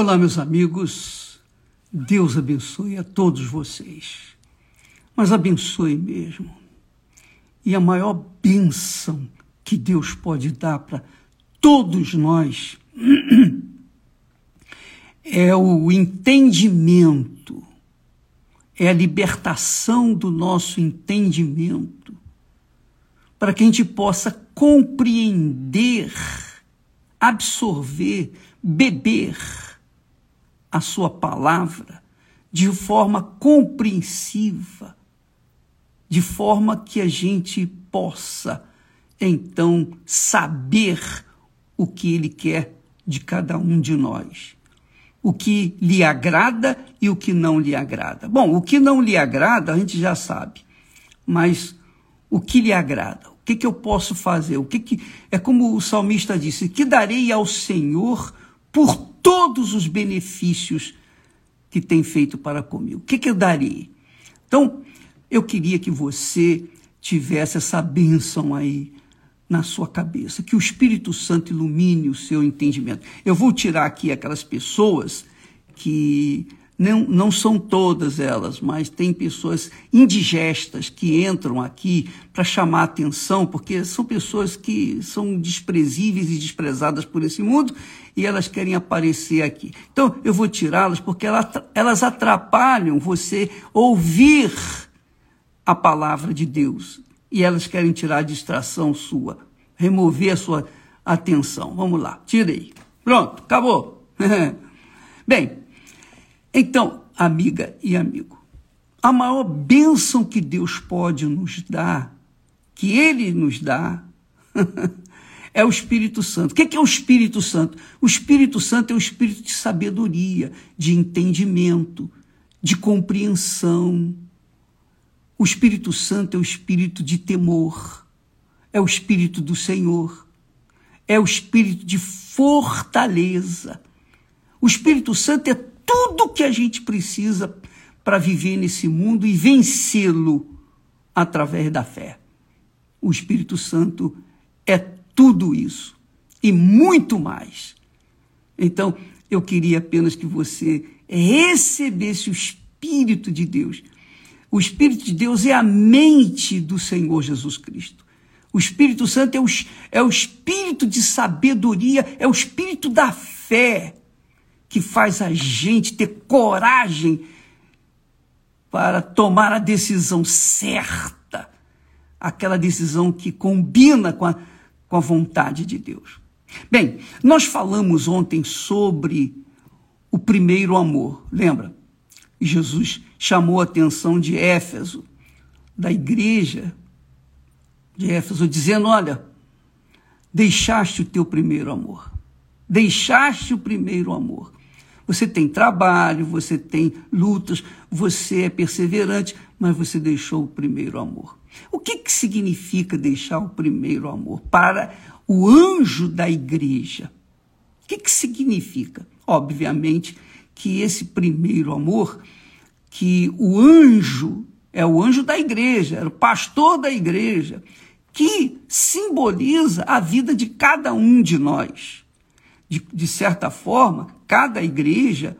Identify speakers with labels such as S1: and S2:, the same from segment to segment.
S1: Olá, meus amigos. Deus abençoe a todos vocês. Mas abençoe mesmo. E a maior bênção que Deus pode dar para todos nós é o entendimento, é a libertação do nosso entendimento, para que a gente possa compreender, absorver, beber a Sua palavra de forma compreensiva, de forma que a gente possa então saber o que Ele quer de cada um de nós. O que lhe agrada e o que não lhe agrada. Bom, o que não lhe agrada a gente já sabe, mas o que lhe agrada? O que, que eu posso fazer? O que, que é como o salmista disse: que darei ao Senhor por todos os benefícios que tem feito para comigo. O que, que eu darei? Então, eu queria que você tivesse essa bênção aí na sua cabeça, que o Espírito Santo ilumine o seu entendimento. Eu vou tirar aqui aquelas pessoas que não, não são todas elas, mas tem pessoas indigestas que entram aqui para chamar atenção, porque são pessoas que são desprezíveis e desprezadas por esse mundo e elas querem aparecer aqui. Então, eu vou tirá-las porque elas atrapalham você ouvir a palavra de Deus e elas querem tirar a distração sua, remover a sua atenção. Vamos lá, tirei. Pronto, acabou. Bem, então, amiga e amigo, a maior bênção que Deus pode nos dar, que Ele nos dá, é o Espírito Santo. O que é o Espírito Santo? O Espírito Santo é o espírito de sabedoria, de entendimento, de compreensão, o Espírito Santo é o espírito de temor, é o espírito do Senhor, é o espírito de fortaleza. O Espírito Santo é tudo que a gente precisa para viver nesse mundo e vencê-lo através da fé. O Espírito Santo é tudo isso e muito mais. Então, eu queria apenas que você recebesse o Espírito de Deus o Espírito de Deus é a mente do Senhor Jesus Cristo. O Espírito Santo é o, é o espírito de sabedoria, é o espírito da fé que faz a gente ter coragem para tomar a decisão certa, aquela decisão que combina com a, com a vontade de Deus. Bem, nós falamos ontem sobre o primeiro amor, lembra? Jesus chamou a atenção de Éfeso, da igreja de Éfeso, dizendo: Olha, deixaste o teu primeiro amor, deixaste o primeiro amor. Você tem trabalho, você tem lutas, você é perseverante, mas você deixou o primeiro amor. O que, que significa deixar o primeiro amor para o anjo da igreja? O que, que significa? Obviamente que esse primeiro amor que o anjo é o anjo da igreja, era o pastor da igreja, que simboliza a vida de cada um de nós. De, de certa forma, cada igreja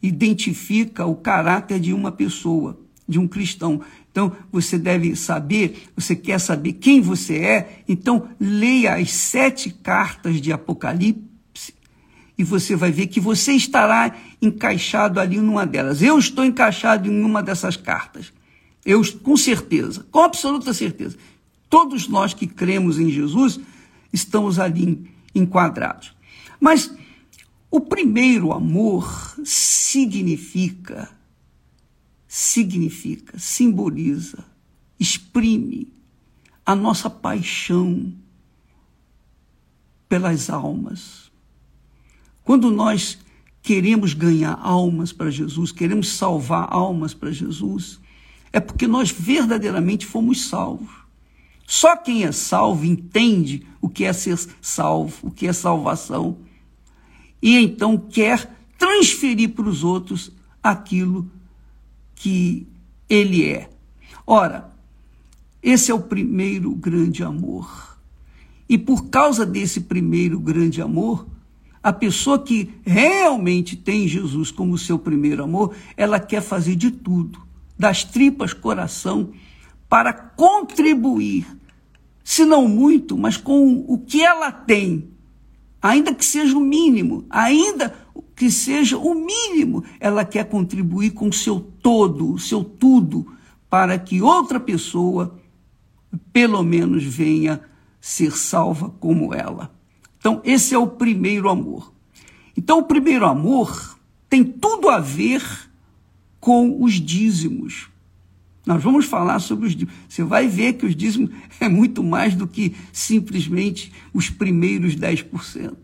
S1: identifica o caráter de uma pessoa, de um cristão. Então, você deve saber, você quer saber quem você é, então leia as sete cartas de Apocalipse e você vai ver que você estará encaixado ali numa delas. Eu estou encaixado em uma dessas cartas. Eu, com certeza, com absoluta certeza. Todos nós que cremos em Jesus estamos ali enquadrados. Mas o primeiro amor significa, significa, simboliza, exprime a nossa paixão pelas almas quando nós queremos ganhar almas para Jesus, queremos salvar almas para Jesus, é porque nós verdadeiramente fomos salvos. Só quem é salvo entende o que é ser salvo, o que é salvação, e então quer transferir para os outros aquilo que ele é. Ora, esse é o primeiro grande amor. E por causa desse primeiro grande amor, A pessoa que realmente tem Jesus como seu primeiro amor, ela quer fazer de tudo, das tripas coração, para contribuir, se não muito, mas com o que ela tem, ainda que seja o mínimo, ainda que seja o mínimo, ela quer contribuir com o seu todo, o seu tudo, para que outra pessoa, pelo menos, venha ser salva como ela. Então, esse é o primeiro amor. Então, o primeiro amor tem tudo a ver com os dízimos. Nós vamos falar sobre os dízimos. Você vai ver que os dízimos é muito mais do que simplesmente os primeiros 10%.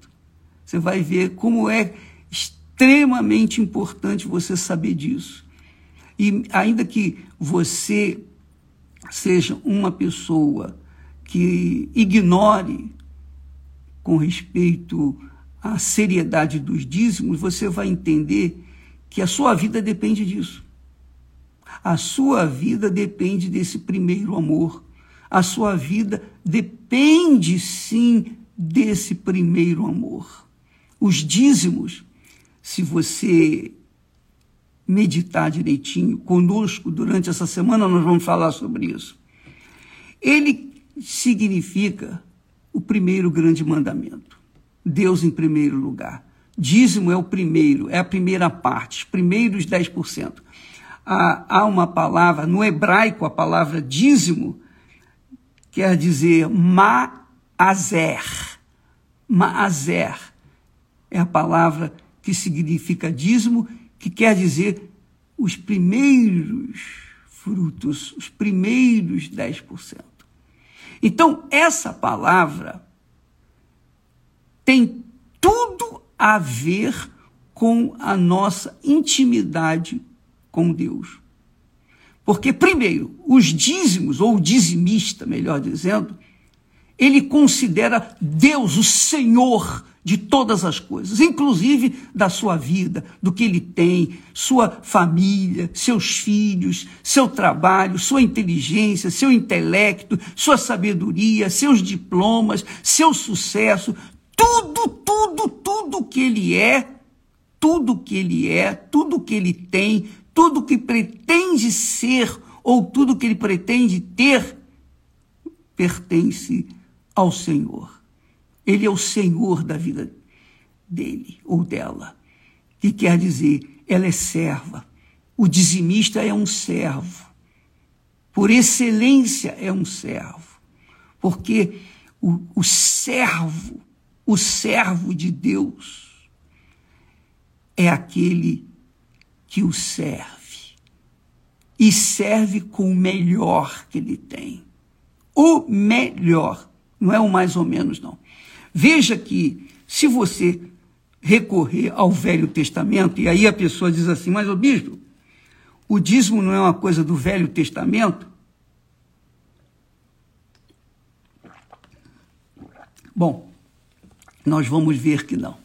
S1: Você vai ver como é extremamente importante você saber disso. E ainda que você seja uma pessoa que ignore com respeito à seriedade dos dízimos, você vai entender que a sua vida depende disso. A sua vida depende desse primeiro amor. A sua vida depende sim desse primeiro amor. Os dízimos, se você meditar direitinho conosco durante essa semana, nós vamos falar sobre isso. Ele significa o primeiro grande mandamento. Deus em primeiro lugar. Dízimo é o primeiro, é a primeira parte, os primeiros 10%. Há, uma palavra, no hebraico, a palavra dízimo quer dizer ma'azer. Ma'azer é a palavra que significa dízimo, que quer dizer os primeiros frutos, os primeiros 10%. Então, essa palavra tem tudo a ver com a nossa intimidade com Deus. Porque, primeiro, os dízimos, ou o dizimista, melhor dizendo, ele considera Deus o Senhor de todas as coisas, inclusive da sua vida, do que ele tem, sua família, seus filhos, seu trabalho, sua inteligência, seu intelecto, sua sabedoria, seus diplomas, seu sucesso, tudo, tudo, tudo que ele é, tudo que ele é, tudo que ele tem, tudo que pretende ser ou tudo que ele pretende ter, pertence ao Senhor. Ele é o senhor da vida dele ou dela. Que quer dizer, ela é serva. O dizimista é um servo. Por excelência é um servo. Porque o, o servo, o servo de Deus, é aquele que o serve. E serve com o melhor que ele tem. O melhor. Não é o mais ou menos, não. Veja que, se você recorrer ao Velho Testamento, e aí a pessoa diz assim, mas o bispo, o dízimo não é uma coisa do Velho Testamento? Bom, nós vamos ver que não.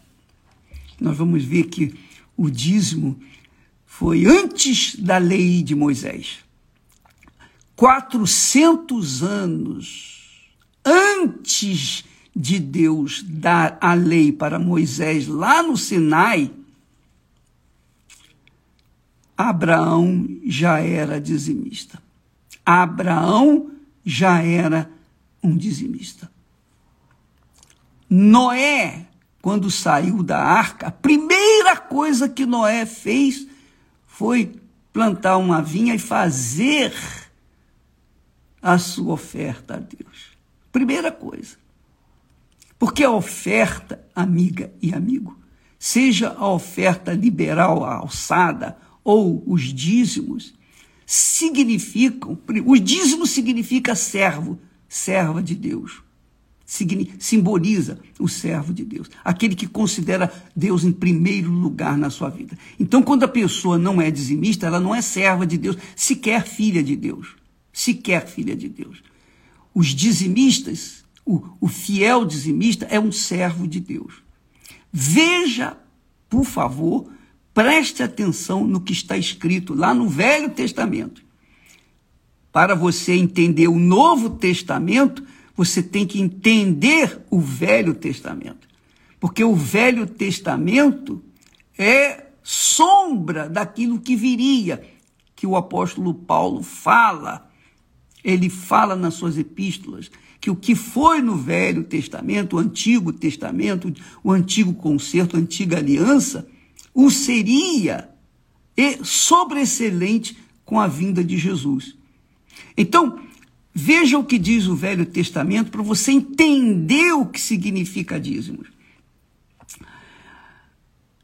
S1: Nós vamos ver que o dízimo foi antes da lei de Moisés. 400 anos antes de Deus dar a lei para Moisés lá no Sinai, Abraão já era dizimista. Abraão já era um dizimista. Noé, quando saiu da arca, a primeira coisa que Noé fez foi plantar uma vinha e fazer a sua oferta a Deus. Primeira coisa. Porque a oferta, amiga e amigo, seja a oferta liberal, a alçada ou os dízimos, significam, o dízimo significa servo, serva de Deus. Simboliza o servo de Deus, aquele que considera Deus em primeiro lugar na sua vida. Então, quando a pessoa não é dizimista, ela não é serva de Deus, sequer filha de Deus. Sequer filha de Deus. Os dizimistas o, o fiel dizimista é um servo de Deus. Veja, por favor, preste atenção no que está escrito lá no Velho Testamento. Para você entender o Novo Testamento, você tem que entender o Velho Testamento. Porque o Velho Testamento é sombra daquilo que viria, que o apóstolo Paulo fala. Ele fala nas suas epístolas que o que foi no Velho Testamento, o Antigo Testamento, o Antigo Concerto, a Antiga Aliança, o seria e sobreexcelente com a vinda de Jesus. Então, veja o que diz o Velho Testamento para você entender o que significa dízimos.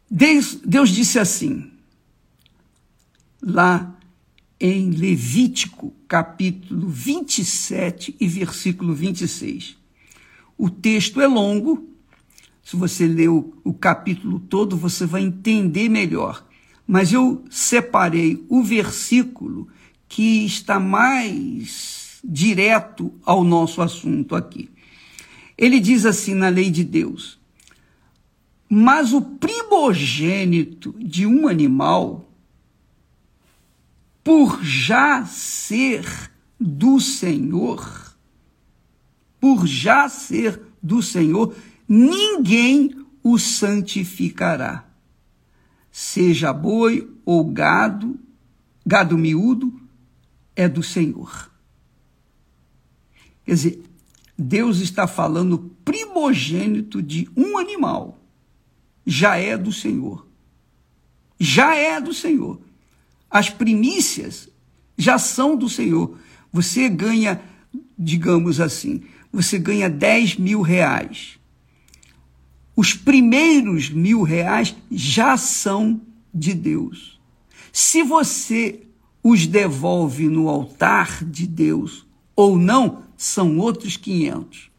S1: Deus, Deus disse assim, lá em Levítico, capítulo 27 e versículo 26. O texto é longo, se você ler o, o capítulo todo, você vai entender melhor. Mas eu separei o versículo que está mais direto ao nosso assunto aqui. Ele diz assim na lei de Deus: Mas o primogênito de um animal por já ser do Senhor, por já ser do Senhor, ninguém o santificará. Seja boi ou gado, gado miúdo, é do Senhor. Quer dizer, Deus está falando primogênito de um animal, já é do Senhor. Já é do Senhor. As primícias já são do Senhor. Você ganha, digamos assim, você ganha 10 mil reais. Os primeiros mil reais já são de Deus. Se você os devolve no altar de Deus ou não, são outros 500.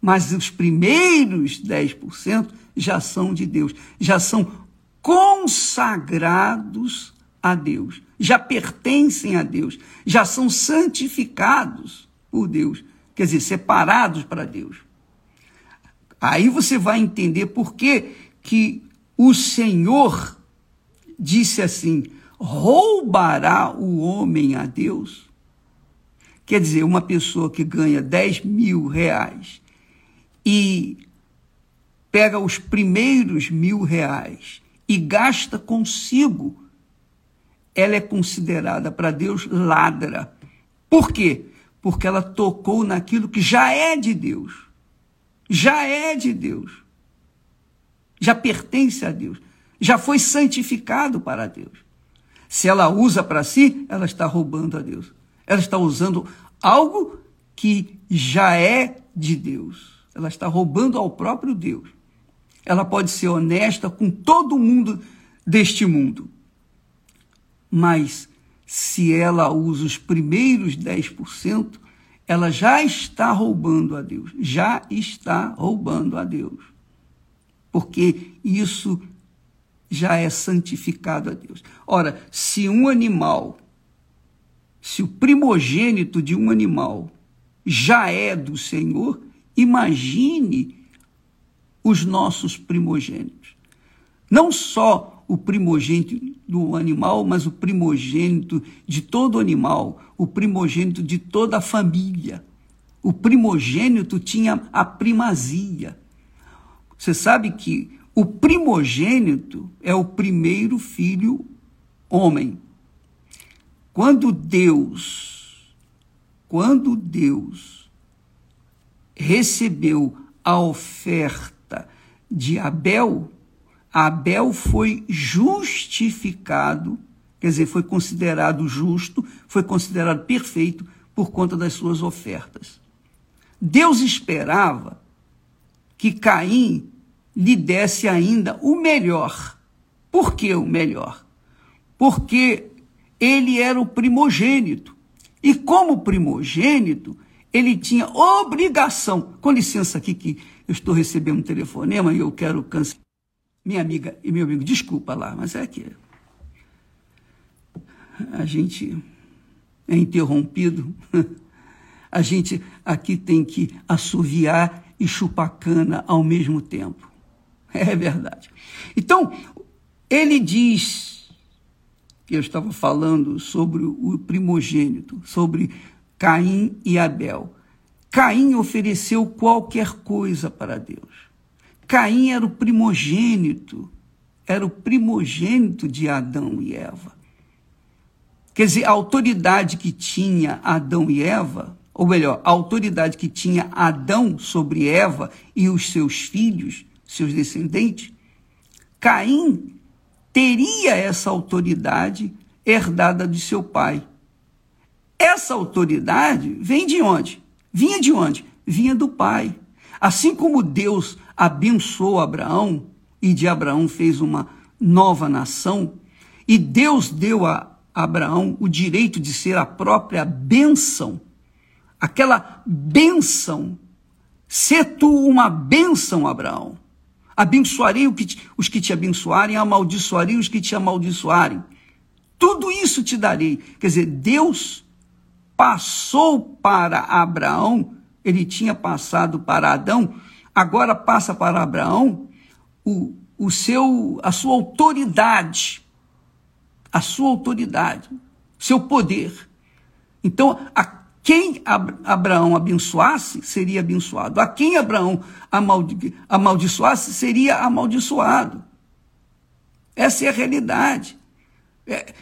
S1: Mas os primeiros 10% já são de Deus, já são consagrados a Deus, já pertencem a Deus, já são santificados por Deus, quer dizer, separados para Deus. Aí você vai entender por que, que o Senhor disse assim: roubará o homem a Deus? Quer dizer, uma pessoa que ganha 10 mil reais e pega os primeiros mil reais e gasta consigo ela é considerada para Deus ladra. Por quê? Porque ela tocou naquilo que já é de Deus. Já é de Deus. Já pertence a Deus. Já foi santificado para Deus. Se ela usa para si, ela está roubando a Deus. Ela está usando algo que já é de Deus. Ela está roubando ao próprio Deus. Ela pode ser honesta com todo mundo deste mundo, mas se ela usa os primeiros 10%, ela já está roubando a Deus, já está roubando a Deus. Porque isso já é santificado a Deus. Ora, se um animal, se o primogênito de um animal já é do Senhor, imagine os nossos primogênitos. Não só o primogênito do animal, mas o primogênito de todo animal, o primogênito de toda a família. O primogênito tinha a primazia. Você sabe que o primogênito é o primeiro filho homem. Quando Deus, quando Deus recebeu a oferta de Abel, Abel foi justificado, quer dizer, foi considerado justo, foi considerado perfeito por conta das suas ofertas. Deus esperava que Caim lhe desse ainda o melhor. Por que o melhor? Porque ele era o primogênito. E como primogênito, ele tinha obrigação. Com licença aqui que eu estou recebendo um telefonema e eu quero cancelar minha amiga e meu amigo, desculpa lá, mas é que a gente é interrompido. A gente aqui tem que assoviar e chupar cana ao mesmo tempo. É verdade. Então, ele diz que eu estava falando sobre o primogênito, sobre Caim e Abel. Caim ofereceu qualquer coisa para Deus. Caim era o primogênito, era o primogênito de Adão e Eva. Quer dizer, a autoridade que tinha Adão e Eva, ou melhor, a autoridade que tinha Adão sobre Eva e os seus filhos, seus descendentes, Caim teria essa autoridade herdada de seu pai. Essa autoridade vem de onde? Vinha de onde? Vinha do pai. Assim como Deus abençoou Abraão e de Abraão fez uma nova nação, e Deus deu a Abraão o direito de ser a própria bênção, aquela bênção, se tu uma bênção, Abraão. Abençoarei os que te abençoarem, amaldiçoarei os que te amaldiçoarem. Tudo isso te darei. Quer dizer, Deus passou para Abraão, ele tinha passado para Adão, agora passa para Abraão o, o seu, a sua autoridade, a sua autoridade, seu poder. Então, a quem Abraão abençoasse, seria abençoado. A quem Abraão amaldi amaldiçoasse, seria amaldiçoado. Essa é a realidade. É,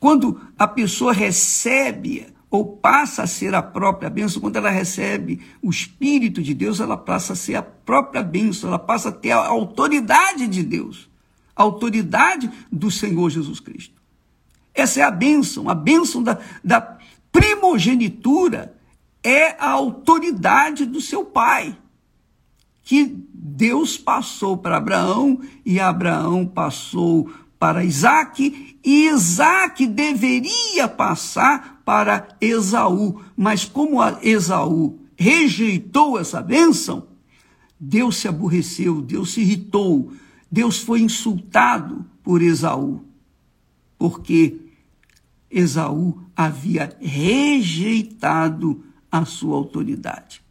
S1: quando a pessoa recebe ou passa a ser a própria bênção, quando ela recebe o Espírito de Deus, ela passa a ser a própria bênção, ela passa a ter a autoridade de Deus, a autoridade do Senhor Jesus Cristo. Essa é a bênção, a bênção da, da primogenitura é a autoridade do seu pai, que Deus passou para Abraão e Abraão passou para Isaac, e Isaac deveria passar para Esaú. Mas como Esaú rejeitou essa bênção, Deus se aborreceu, Deus se irritou, Deus foi insultado por Esaú, porque Esaú havia rejeitado a sua autoridade.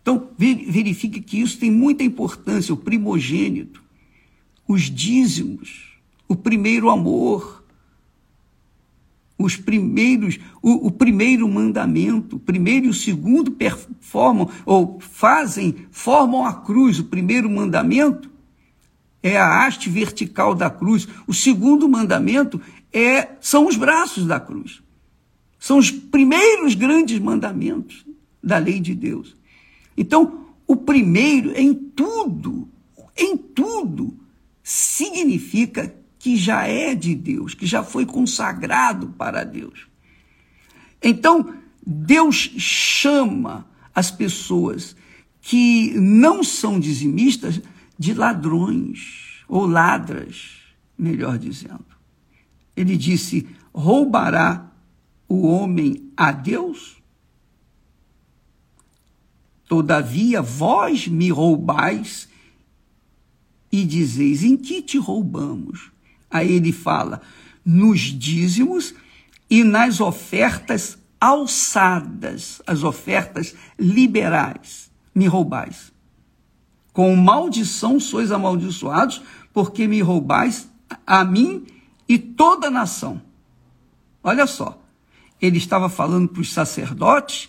S1: Então, verifique que isso tem muita importância, o primogênito, os dízimos, o primeiro amor, os primeiros, o, o, primeiro mandamento, o primeiro e o segundo performam ou fazem, formam a cruz. O primeiro mandamento é a haste vertical da cruz. O segundo mandamento é são os braços da cruz. São os primeiros grandes mandamentos da lei de Deus. Então, o primeiro em tudo, em tudo, significa que já é de Deus, que já foi consagrado para Deus. Então, Deus chama as pessoas que não são dizimistas de ladrões ou ladras, melhor dizendo. Ele disse: roubará o homem a Deus? Todavia vós me roubais e dizeis: em que te roubamos? Aí ele fala: nos dízimos e nas ofertas alçadas, as ofertas liberais, me roubais. Com maldição sois amaldiçoados, porque me roubais a mim e toda a nação. Olha só, ele estava falando para os sacerdotes,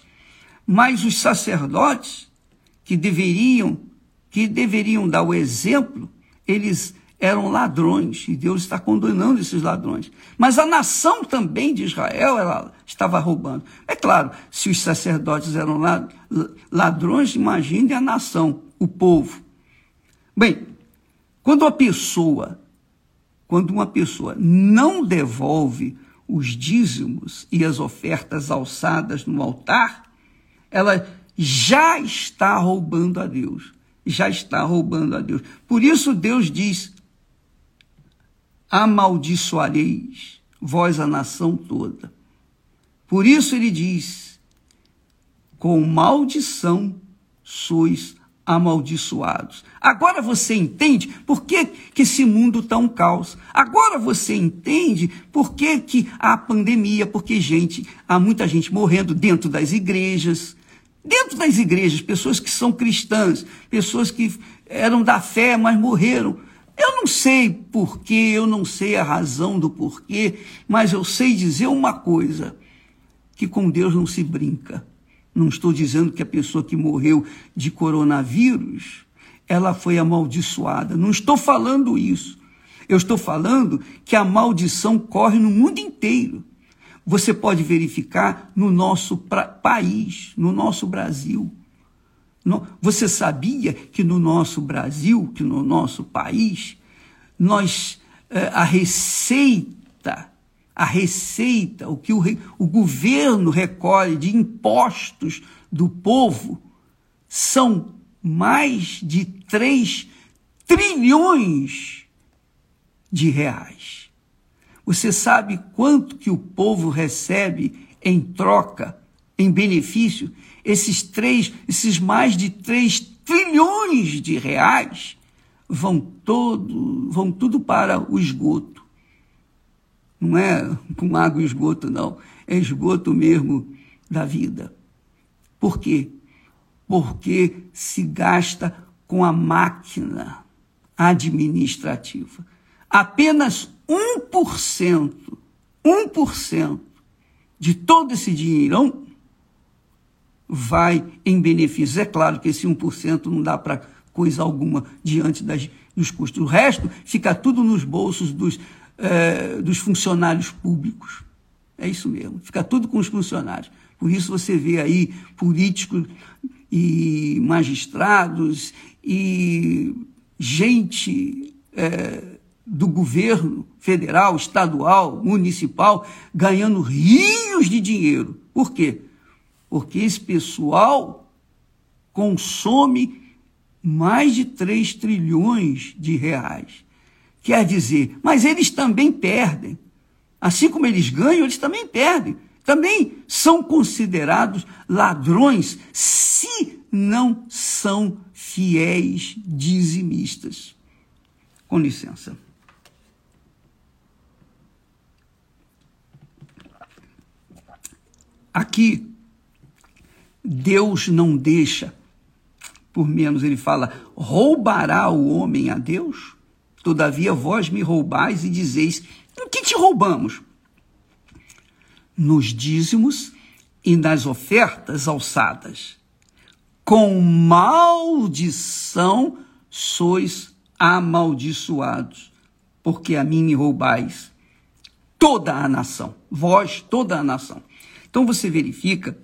S1: mas os sacerdotes que deveriam que deveriam dar o exemplo, eles eram ladrões e Deus está condenando esses ladrões. Mas a nação também de Israel ela estava roubando. É claro, se os sacerdotes eram ladrões, imagine a nação, o povo. Bem, quando a pessoa, quando uma pessoa não devolve os dízimos e as ofertas alçadas no altar, ela já está roubando a Deus. Já está roubando a Deus. Por isso Deus diz: amaldiçoareis vós a nação toda. Por isso ele diz: com maldição sois amaldiçoados. Agora você entende por que, que esse mundo está um caos. Agora você entende por que, que há pandemia, porque gente, há muita gente morrendo dentro das igrejas. Dentro das igrejas, pessoas que são cristãs, pessoas que eram da fé, mas morreram eu não sei porquê, eu não sei a razão do porquê, mas eu sei dizer uma coisa: que com Deus não se brinca. Não estou dizendo que a pessoa que morreu de coronavírus ela foi amaldiçoada. Não estou falando isso. Eu estou falando que a maldição corre no mundo inteiro. Você pode verificar no nosso país, no nosso Brasil. Você sabia que no nosso Brasil, que no nosso país, nós eh, a receita, a receita, o que o, o governo recolhe de impostos do povo são mais de 3 trilhões de reais. Você sabe quanto que o povo recebe em troca, em benefício? Esses três, esses mais de 3 trilhões de reais vão todo, vão tudo para o esgoto. Não é com água e esgoto, não. É esgoto mesmo da vida. Por quê? Porque se gasta com a máquina administrativa. Apenas 1%, 1% de todo esse dinheirão vai em benefícios. É claro que esse 1% não dá para coisa alguma diante das, dos custos. O resto fica tudo nos bolsos dos, eh, dos funcionários públicos. É isso mesmo, fica tudo com os funcionários. Por isso você vê aí políticos e magistrados e gente é, do governo federal, estadual, municipal, ganhando rios de dinheiro. Por quê? Porque esse pessoal consome mais de 3 trilhões de reais. Quer dizer, mas eles também perdem. Assim como eles ganham, eles também perdem também são considerados ladrões se não são fiéis dizimistas. Com licença. Aqui, Deus não deixa, por menos ele fala, roubará o homem a Deus? Todavia vós me roubais e dizeis: em que te roubamos? nos dízimos e nas ofertas alçadas. Com maldição sois amaldiçoados, porque a mim me roubais toda a nação, vós, toda a nação. Então você verifica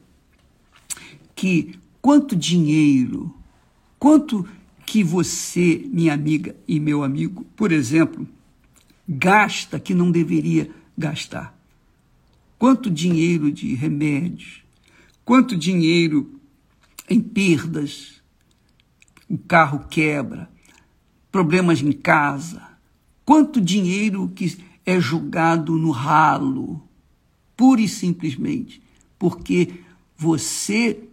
S1: que quanto dinheiro, quanto que você, minha amiga e meu amigo, por exemplo, gasta que não deveria gastar. Quanto dinheiro de remédios, quanto dinheiro em perdas, o carro quebra, problemas em casa, quanto dinheiro que é jogado no ralo, pura e simplesmente, porque você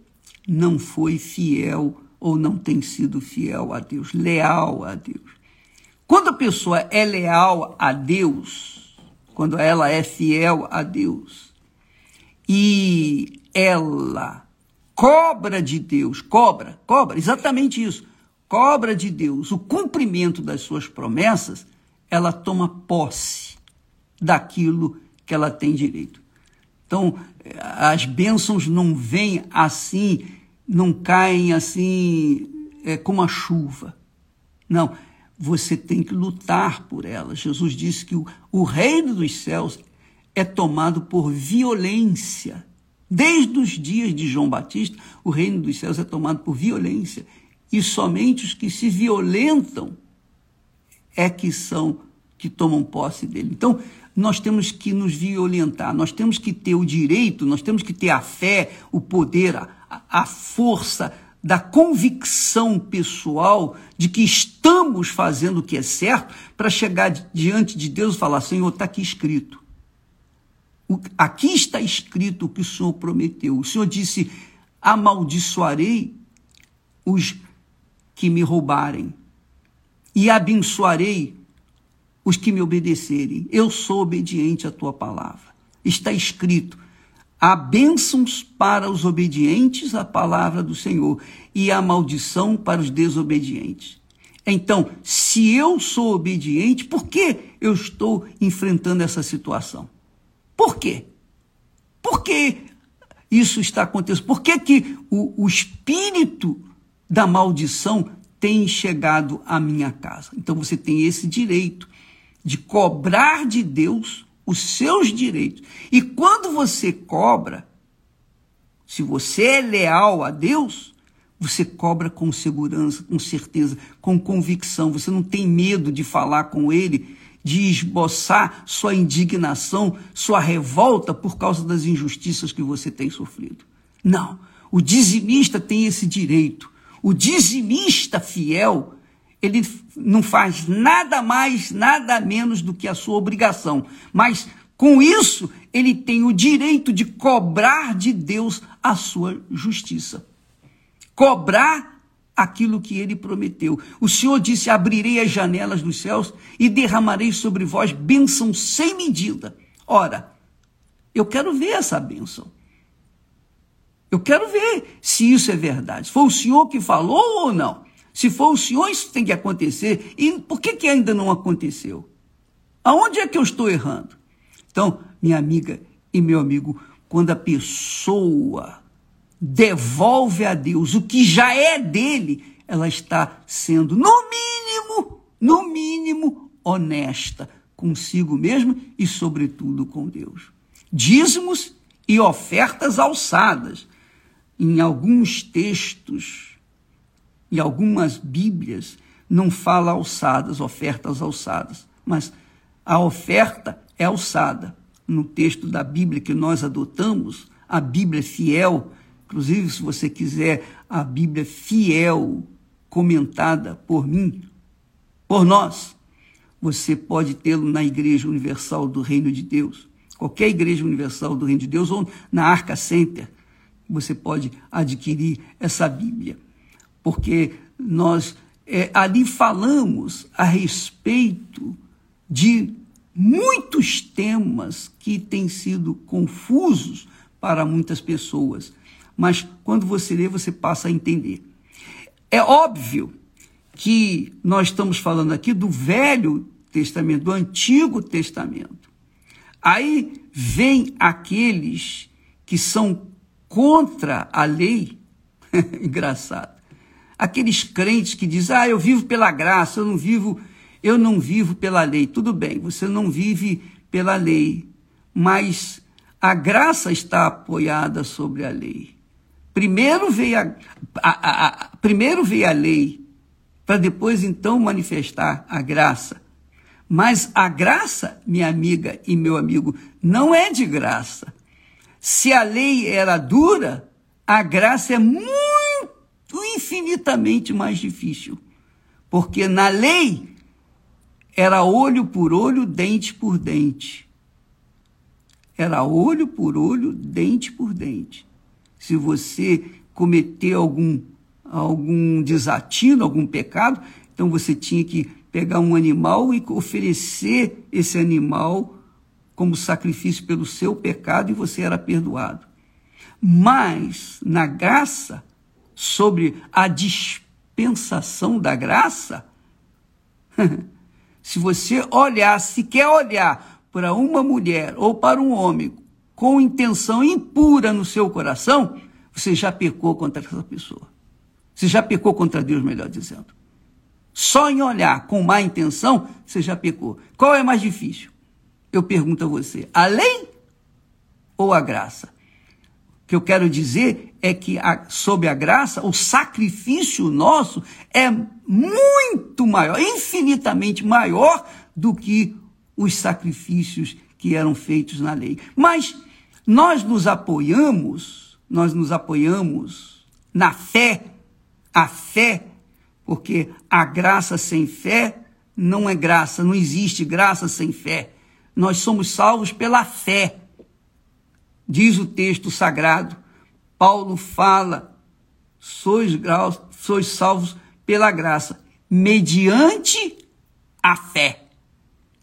S1: não foi fiel ou não tem sido fiel a Deus, leal a Deus. Quando a pessoa é leal a Deus, quando ela é fiel a Deus e ela cobra de Deus, cobra, cobra, exatamente isso, cobra de Deus o cumprimento das suas promessas, ela toma posse daquilo que ela tem direito. Então, as bênçãos não vêm assim, não caem assim é, como a chuva. Não, você tem que lutar por ela. Jesus disse que o, o reino dos céus é tomado por violência. Desde os dias de João Batista, o reino dos céus é tomado por violência. E somente os que se violentam é que são que tomam posse dele. Então, nós temos que nos violentar, nós temos que ter o direito, nós temos que ter a fé, o poder, a, a força da convicção pessoal de que estamos fazendo o que é certo para chegar diante de Deus e falar: Senhor, está aqui escrito. aqui está escrito o que o Senhor prometeu. O Senhor disse: amaldiçoarei os que me roubarem e abençoarei os que me obedecerem. Eu sou obediente à tua palavra. Está escrito. Há bênçãos para os obedientes à palavra do Senhor e a maldição para os desobedientes. Então, se eu sou obediente, por que eu estou enfrentando essa situação? Por quê? Por que isso está acontecendo? Por que, que o, o espírito da maldição tem chegado à minha casa. Então você tem esse direito de cobrar de Deus os seus direitos. E quando você cobra, se você é leal a Deus, você cobra com segurança, com certeza, com convicção. Você não tem medo de falar com Ele, de esboçar sua indignação, sua revolta por causa das injustiças que você tem sofrido. Não. O dizimista tem esse direito. O dizimista fiel, ele não faz nada mais, nada menos do que a sua obrigação. Mas com isso, ele tem o direito de cobrar de Deus a sua justiça. Cobrar aquilo que ele prometeu. O Senhor disse: Abrirei as janelas dos céus e derramarei sobre vós bênção sem medida. Ora, eu quero ver essa bênção. Eu quero ver se isso é verdade. Foi o Senhor que falou ou não? Se for o Senhor, isso tem que acontecer. E por que, que ainda não aconteceu? Aonde é que eu estou errando? Então, minha amiga e meu amigo, quando a pessoa devolve a Deus o que já é dele, ela está sendo, no mínimo, no mínimo, honesta consigo mesma e, sobretudo, com Deus. Dízimos e ofertas alçadas em alguns textos, em algumas Bíblias, não fala alçadas, ofertas alçadas, mas a oferta é alçada. No texto da Bíblia que nós adotamos, a Bíblia fiel, inclusive se você quiser a Bíblia fiel comentada por mim, por nós, você pode tê-lo na Igreja Universal do Reino de Deus, qualquer Igreja Universal do Reino de Deus ou na Arca Center você pode adquirir essa Bíblia, porque nós é, ali falamos a respeito de muitos temas que têm sido confusos para muitas pessoas, mas quando você lê, você passa a entender. É óbvio que nós estamos falando aqui do Velho Testamento, do Antigo Testamento. Aí vem aqueles que são contra a lei. Engraçado. Aqueles crentes que dizem: "Ah, eu vivo pela graça, eu não vivo, eu não vivo pela lei". Tudo bem, você não vive pela lei, mas a graça está apoiada sobre a lei. Primeiro veio a, a, a, a primeiro veio a lei, para depois então manifestar a graça. Mas a graça, minha amiga e meu amigo, não é de graça. Se a lei era dura, a graça é muito, infinitamente mais difícil. Porque na lei era olho por olho, dente por dente. Era olho por olho, dente por dente. Se você cometer algum, algum desatino, algum pecado, então você tinha que pegar um animal e oferecer esse animal como sacrifício pelo seu pecado e você era perdoado. Mas, na graça, sobre a dispensação da graça, se você olhar, se quer olhar para uma mulher ou para um homem com intenção impura no seu coração, você já pecou contra essa pessoa. Você já pecou contra Deus, melhor dizendo. Só em olhar com má intenção, você já pecou. Qual é mais difícil? eu pergunto a você, a lei ou a graça? Que eu quero dizer é que a, sob a graça, o sacrifício nosso é muito maior, infinitamente maior do que os sacrifícios que eram feitos na lei. Mas nós nos apoiamos, nós nos apoiamos na fé, a fé, porque a graça sem fé não é graça, não existe graça sem fé. Nós somos salvos pela fé. Diz o texto sagrado. Paulo fala: sois, graus, sois salvos pela graça, mediante a fé.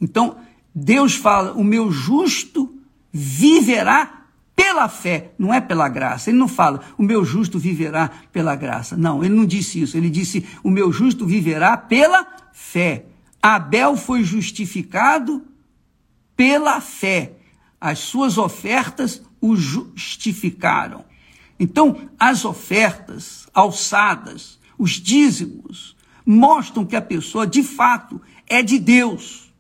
S1: Então, Deus fala: o meu justo viverá pela fé, não é pela graça. Ele não fala, o meu justo viverá pela graça. Não, ele não disse isso. Ele disse, o meu justo viverá pela fé. Abel foi justificado pela fé. As suas ofertas o justificaram. Então, as ofertas alçadas, os dízimos, mostram que a pessoa, de fato, é de Deus.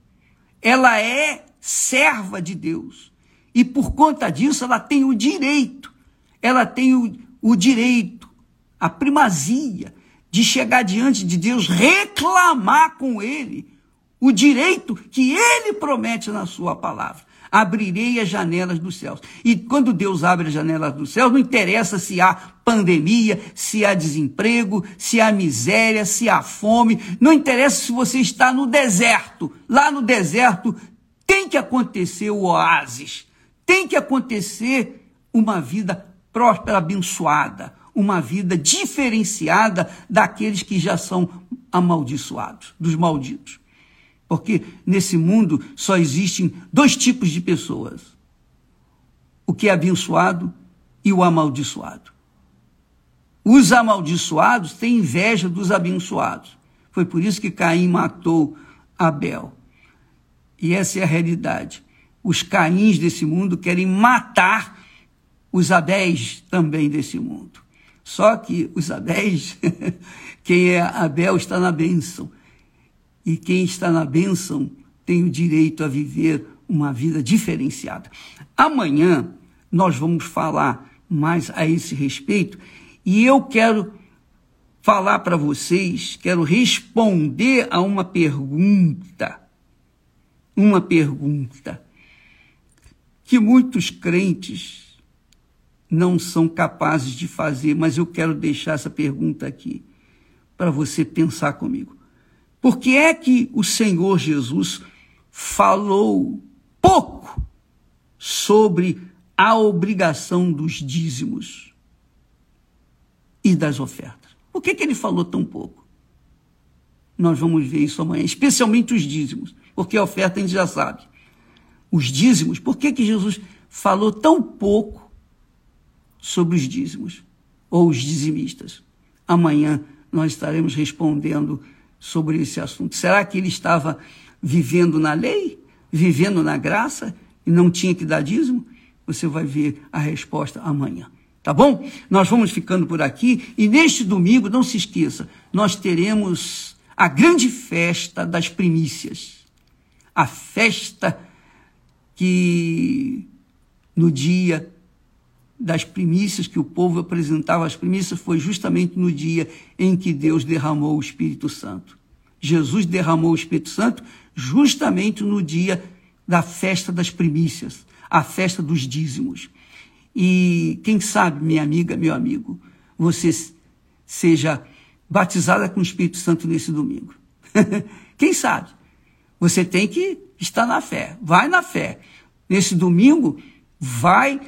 S1: Ela é serva de Deus. E por conta disso, ela tem o direito, ela tem o, o direito, a primazia de chegar diante de Deus, reclamar com Ele o direito que Ele promete na Sua palavra abrirei as janelas dos céus. E quando Deus abre as janelas dos céus, não interessa se há pandemia, se há desemprego, se há miséria, se há fome, não interessa se você está no deserto. Lá no deserto tem que acontecer o oásis, tem que acontecer uma vida próspera, abençoada, uma vida diferenciada daqueles que já são amaldiçoados, dos malditos. Porque nesse mundo só existem dois tipos de pessoas: o que é abençoado e o amaldiçoado. Os amaldiçoados têm inveja dos abençoados. Foi por isso que Caim matou Abel. E essa é a realidade. Os Caíns desse mundo querem matar os Abéis também desse mundo. Só que os Abéis, quem é Abel está na bênção. E quem está na bênção tem o direito a viver uma vida diferenciada. Amanhã nós vamos falar mais a esse respeito e eu quero falar para vocês, quero responder a uma pergunta. Uma pergunta que muitos crentes não são capazes de fazer, mas eu quero deixar essa pergunta aqui para você pensar comigo. Por que é que o Senhor Jesus falou pouco sobre a obrigação dos dízimos e das ofertas? Por que, que ele falou tão pouco? Nós vamos ver isso amanhã, especialmente os dízimos, porque a oferta a gente já sabe. Os dízimos, por que, que Jesus falou tão pouco sobre os dízimos ou os dizimistas? Amanhã nós estaremos respondendo sobre esse assunto. Será que ele estava vivendo na lei, vivendo na graça e não tinha que dar dízimo? Você vai ver a resposta amanhã. Tá bom? Nós vamos ficando por aqui e neste domingo, não se esqueça, nós teremos a grande festa das primícias. A festa que no dia das primícias que o povo apresentava, as primícias foi justamente no dia em que Deus derramou o Espírito Santo. Jesus derramou o Espírito Santo justamente no dia da festa das primícias, a festa dos dízimos. E quem sabe, minha amiga, meu amigo, você seja batizada com o Espírito Santo nesse domingo. quem sabe? Você tem que estar na fé, vai na fé. Nesse domingo, vai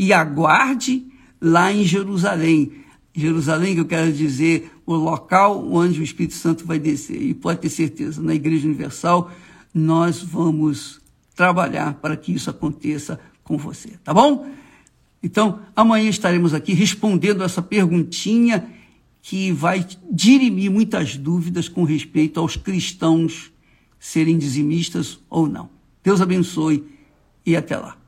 S1: e aguarde lá em Jerusalém. Jerusalém, que eu quero dizer, o local onde o Espírito Santo vai descer. E pode ter certeza, na Igreja Universal, nós vamos trabalhar para que isso aconteça com você, tá bom? Então, amanhã estaremos aqui respondendo essa perguntinha que vai dirimir muitas dúvidas com respeito aos cristãos serem dizimistas ou não. Deus abençoe e até lá.